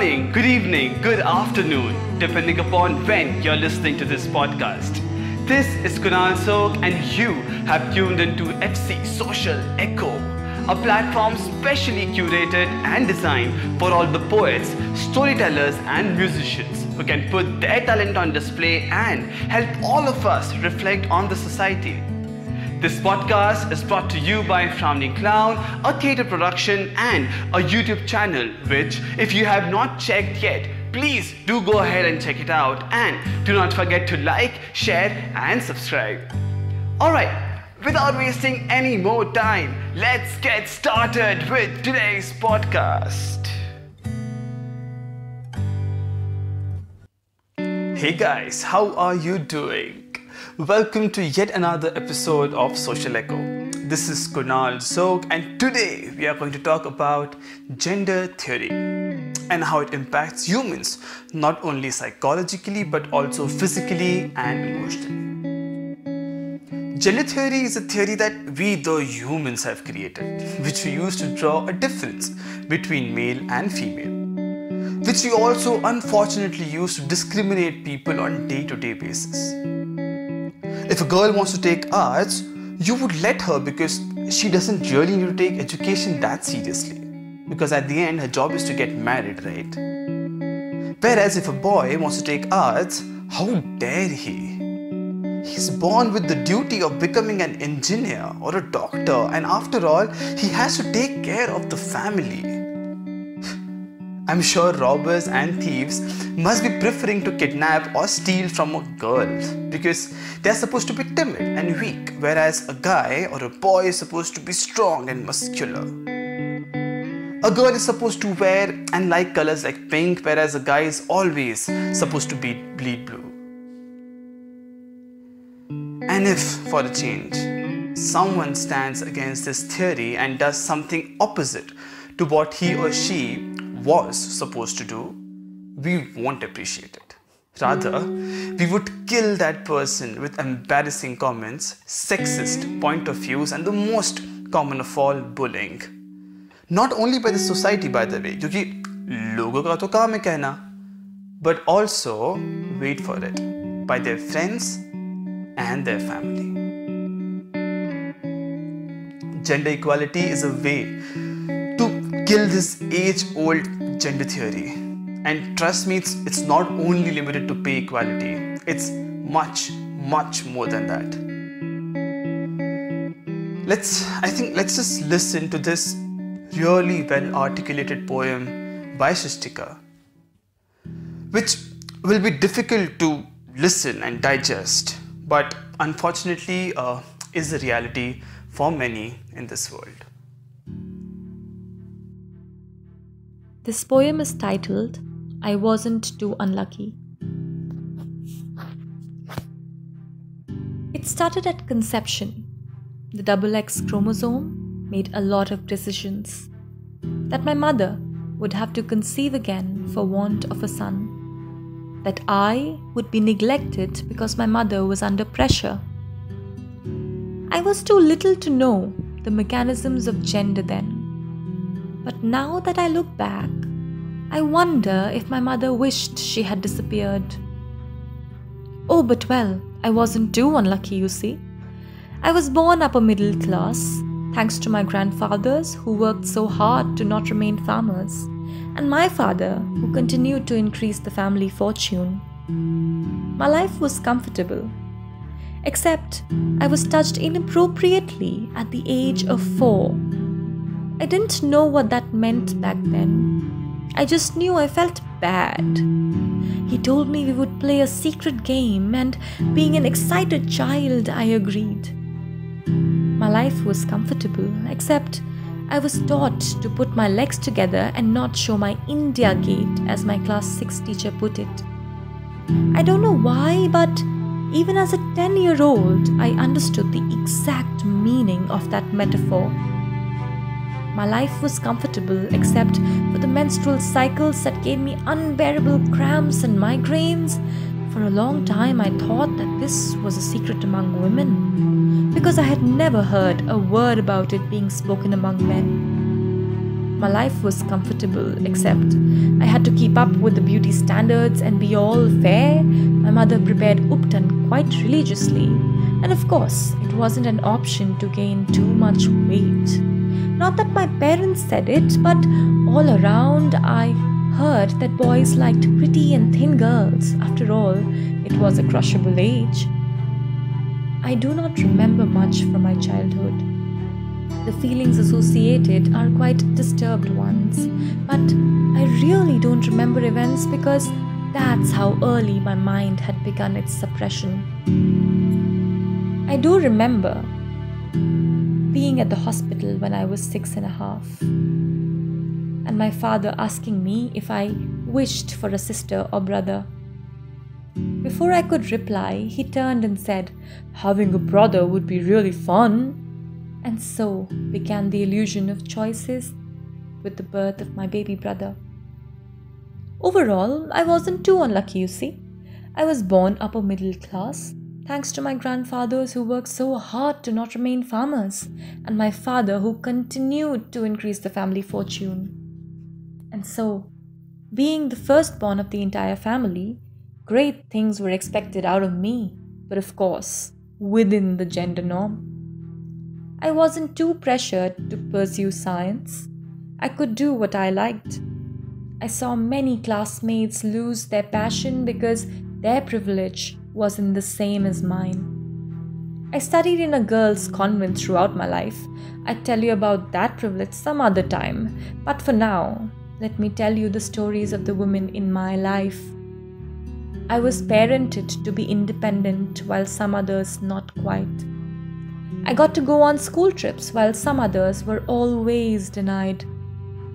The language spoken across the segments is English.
morning, good evening, good afternoon, depending upon when you're listening to this podcast. This is Kunal Sok, and you have tuned into FC Social Echo, a platform specially curated and designed for all the poets, storytellers, and musicians who can put their talent on display and help all of us reflect on the society. This podcast is brought to you by Frowning Clown, a theatre production, and a YouTube channel, which, if you have not checked yet, please do go ahead and check it out. And do not forget to like, share, and subscribe. Alright, without wasting any more time, let's get started with today's podcast. Hey guys, how are you doing? Welcome to yet another episode of Social Echo. This is Kunal Zog, and today we are going to talk about gender theory and how it impacts humans, not only psychologically but also physically and emotionally. Gender theory is a theory that we, the humans, have created, which we use to draw a difference between male and female, which we also unfortunately use to discriminate people on day-to-day basis. If a girl wants to take arts, you would let her because she doesn't really need to take education that seriously. Because at the end, her job is to get married, right? Whereas if a boy wants to take arts, how dare he? He's born with the duty of becoming an engineer or a doctor, and after all, he has to take care of the family. I'm sure robbers and thieves must be preferring to kidnap or steal from a girl because they're supposed to be timid and weak, whereas a guy or a boy is supposed to be strong and muscular. A girl is supposed to wear and like colors like pink, whereas a guy is always supposed to be bleed blue. And if, for a change, someone stands against this theory and does something opposite to what he or she was supposed to do, we won't appreciate it. Rather, we would kill that person with embarrassing comments, sexist point of views, and the most common of all, bullying. Not only by the society, by the way, क्योंकि लोगों का तो काम है कहना, but also, wait for it, by their friends and their family. Gender equality is a way kill this age old gender theory. And trust me, it's, it's not only limited to pay equality, it's much, much more than that. Let's, I think, let's just listen to this really well articulated poem by Srishtika, which will be difficult to listen and digest, but unfortunately uh, is a reality for many in this world. This poem is titled I Wasn't Too Unlucky. It started at conception. The double X chromosome made a lot of decisions. That my mother would have to conceive again for want of a son. That I would be neglected because my mother was under pressure. I was too little to know the mechanisms of gender then. But now that I look back, I wonder if my mother wished she had disappeared. Oh, but well, I wasn't too unlucky, you see. I was born upper middle class, thanks to my grandfathers who worked so hard to not remain farmers, and my father who continued to increase the family fortune. My life was comfortable, except I was touched inappropriately at the age of four I didn't know what that meant back then. I just knew I felt bad. He told me we would play a secret game, and being an excited child, I agreed. My life was comfortable, except I was taught to put my legs together and not show my India gate, as my class 6 teacher put it. I don't know why, but even as a 10 year old, I understood the exact meaning of that metaphor. My life was comfortable except for the menstrual cycles that gave me unbearable cramps and migraines. For a long time, I thought that this was a secret among women because I had never heard a word about it being spoken among men. my life was comfortable, except I had to keep up with the beauty standards and be all fair. My mother prepared uptan quite religiously, and of course, it wasn't an option to gain too much weight. Not that my parents said it, but all around I heard that boys liked pretty and thin girls. After all, it was a crushable age. I do not remember much from my childhood. The feelings associated are quite disturbed ones, but I really don't remember events because that's how early my mind had begun its suppression. I do remember being at the hospital when I was six and a half, and my father asking me if I wished for a sister or brother. Before I could reply, he turned and said, Having a brother would be really fun. And so began the illusion of choices with the birth of my baby brother. Overall, I wasn't too unlucky, you see. I was born upper middle class, thanks to my grandfathers who worked so hard to not remain farmers, and my father who continued to increase the family fortune. And so, being the firstborn of the entire family, great things were expected out of me, but of course, within the gender norm. I wasn't too pressured to pursue science. I could do what I liked. I saw many classmates lose their passion because their privilege wasn't the same as mine. I studied in a girls' convent throughout my life. I'd tell you about that privilege some other time, but for now, let me tell you the stories of the women in my life. I was parented to be independent while some others not quite. I got to go on school trips while some others were always denied.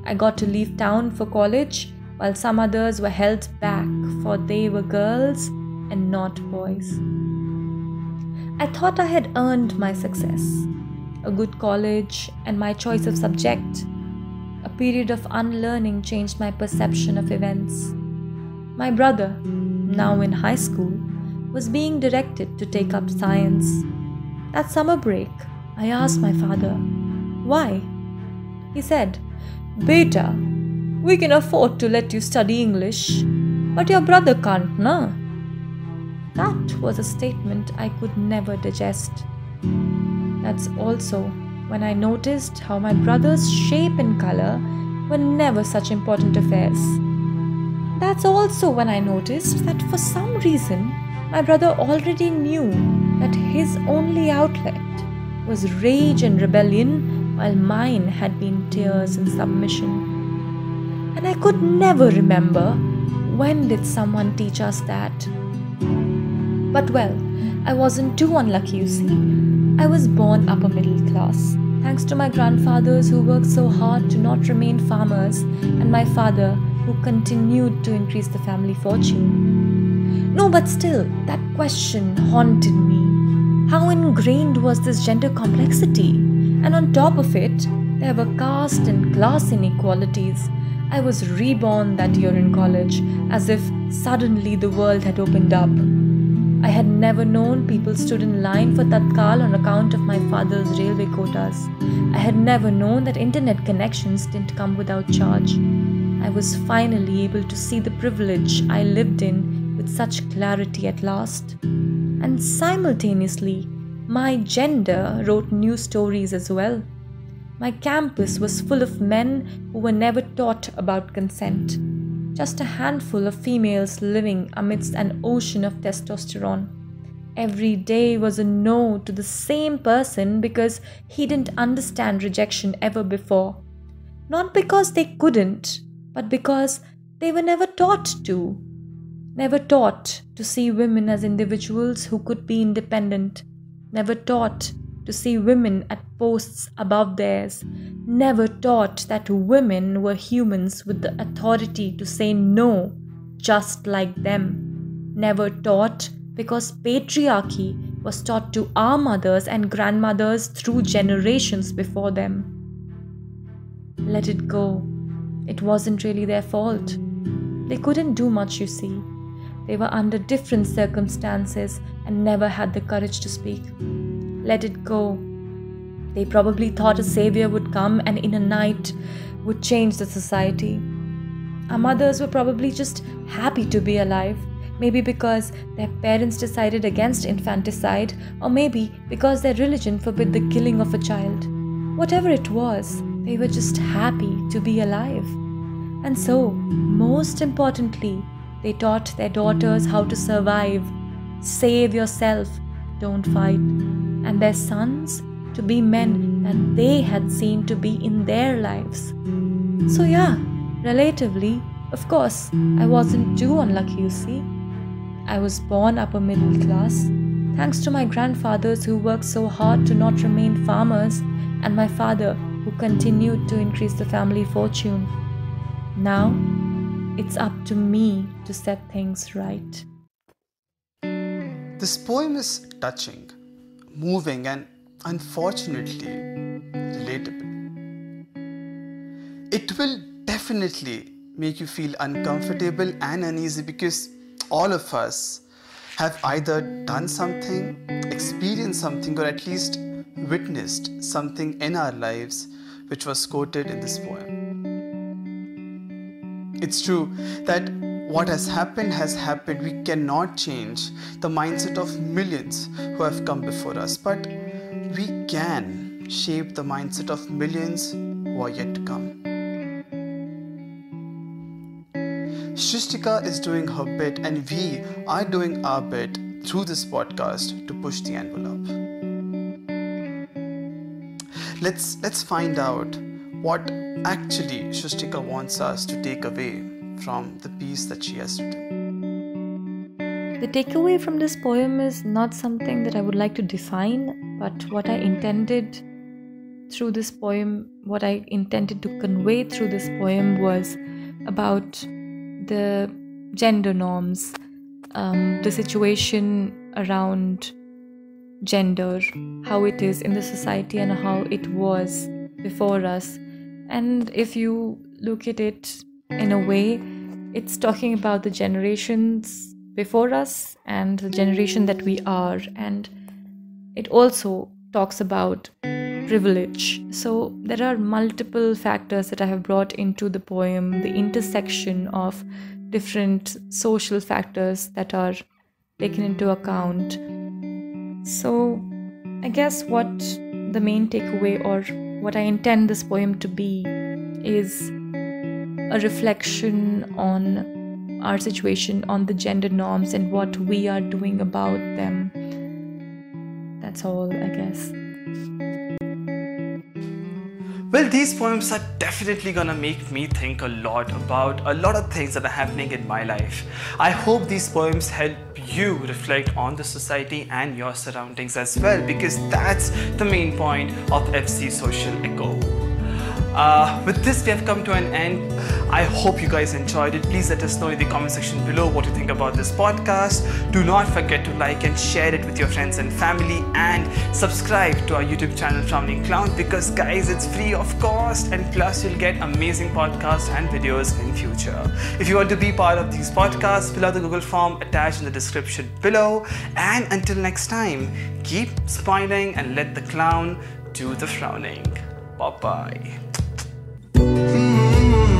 I got to leave town for college while some others were held back for they were girls and not boys. I thought I had earned my success a good college and my choice of subject. A period of unlearning changed my perception of events. My brother, now in high school, was being directed to take up science. At summer break, I asked my father, Why? He said, Beta, we can afford to let you study English, but your brother can't, na? That was a statement I could never digest. That's also when I noticed how my brother's shape and color were never such important affairs. That's also when I noticed that for some reason my brother already knew that his only outlet was rage and rebellion, while mine had been tears and submission. And I could never remember when did someone teach us that. But well, I wasn't too unlucky, you see. I was born upper middle class, thanks to my grandfathers who worked so hard to not remain farmers, and my father who continued to increase the family fortune. No, but still, that question haunted me how ingrained was this gender complexity? And on top of it, there were caste and class inequalities. I was reborn that year in college, as if suddenly the world had opened up. I had never known people stood in line for Tatkal on account of my father's railway quotas. I had never known that internet connections didn't come without charge. I was finally able to see the privilege I lived in with such clarity at last and simultaneously, my gender wrote new stories as well. My campus was full of men who were never taught about consent, just a handful of females living amidst an ocean of testosterone. Every day was a no to the same person because he didn't understand rejection ever before. Not because they couldn't, but because they were never taught to never taught to see women as individuals who could be independent, never taught to see women at posts above theirs, never taught that women were humans with the authority to say no, just like them, never taught because patriarchy was taught to our mothers and grandmothers through generations before them. Let it go. It wasn't really their fault. They couldn't do much, you see. They were under different circumstances and never had the courage to speak. Let it go. They probably thought a savior would come and in a night would change the society. Our mothers were probably just happy to be alive, maybe because their parents decided against infanticide, or maybe because their religion forbid the killing of a child. Whatever it was, they were just happy to be alive. And so, most importantly, they taught their daughters how to survive, save yourself, don't fight, and their sons to be men that they had seen to be in their lives. So, yeah, relatively, of course, I wasn't too unlucky, you see. I was born upper middle class, thanks to my grandfathers who worked so hard to not remain farmers, and my father who continued to increase the family fortune. Now, it's up to me to set things right. This poem is touching, moving, and unfortunately relatable. It will definitely make you feel uncomfortable and uneasy because all of us have either done something, experienced something, or at least witnessed something in our lives which was quoted in this poem. It's true that what has happened has happened. We cannot change the mindset of millions who have come before us, but we can shape the mindset of millions who are yet to come. Shrishtika is doing her bit, and we are doing our bit through this podcast to push the envelope. Let's let's find out what actually Shrishtika wants us to take away from the piece that she has written. The takeaway from this poem is not something that I would like to define, but what I intended through this poem, what I intended to convey through this poem was about the gender norms, um, the situation around gender, how it is in the society, and how it was before us. And if you look at it in a way, it's talking about the generations before us and the generation that we are. And it also talks about privilege. So there are multiple factors that I have brought into the poem, the intersection of different social factors that are taken into account. So I guess what the main takeaway or what I intend this poem to be is a reflection on our situation, on the gender norms, and what we are doing about them. That's all, I guess. Well, these poems are definitely gonna make me think a lot about a lot of things that are happening in my life. I hope these poems help you reflect on the society and your surroundings as well because that's the main point of FC Social Echo. Uh, with this, we have come to an end. I hope you guys enjoyed it. Please let us know in the comment section below what you think about this podcast. Do not forget to like and share it with your friends and family and subscribe to our YouTube channel Frowning Clown because guys, it's free of cost and plus you'll get amazing podcasts and videos in future. If you want to be part of these podcasts, fill out the Google form attached in the description below. And until next time, keep smiling and let the clown do the frowning. Bye bye. Mm-hmm.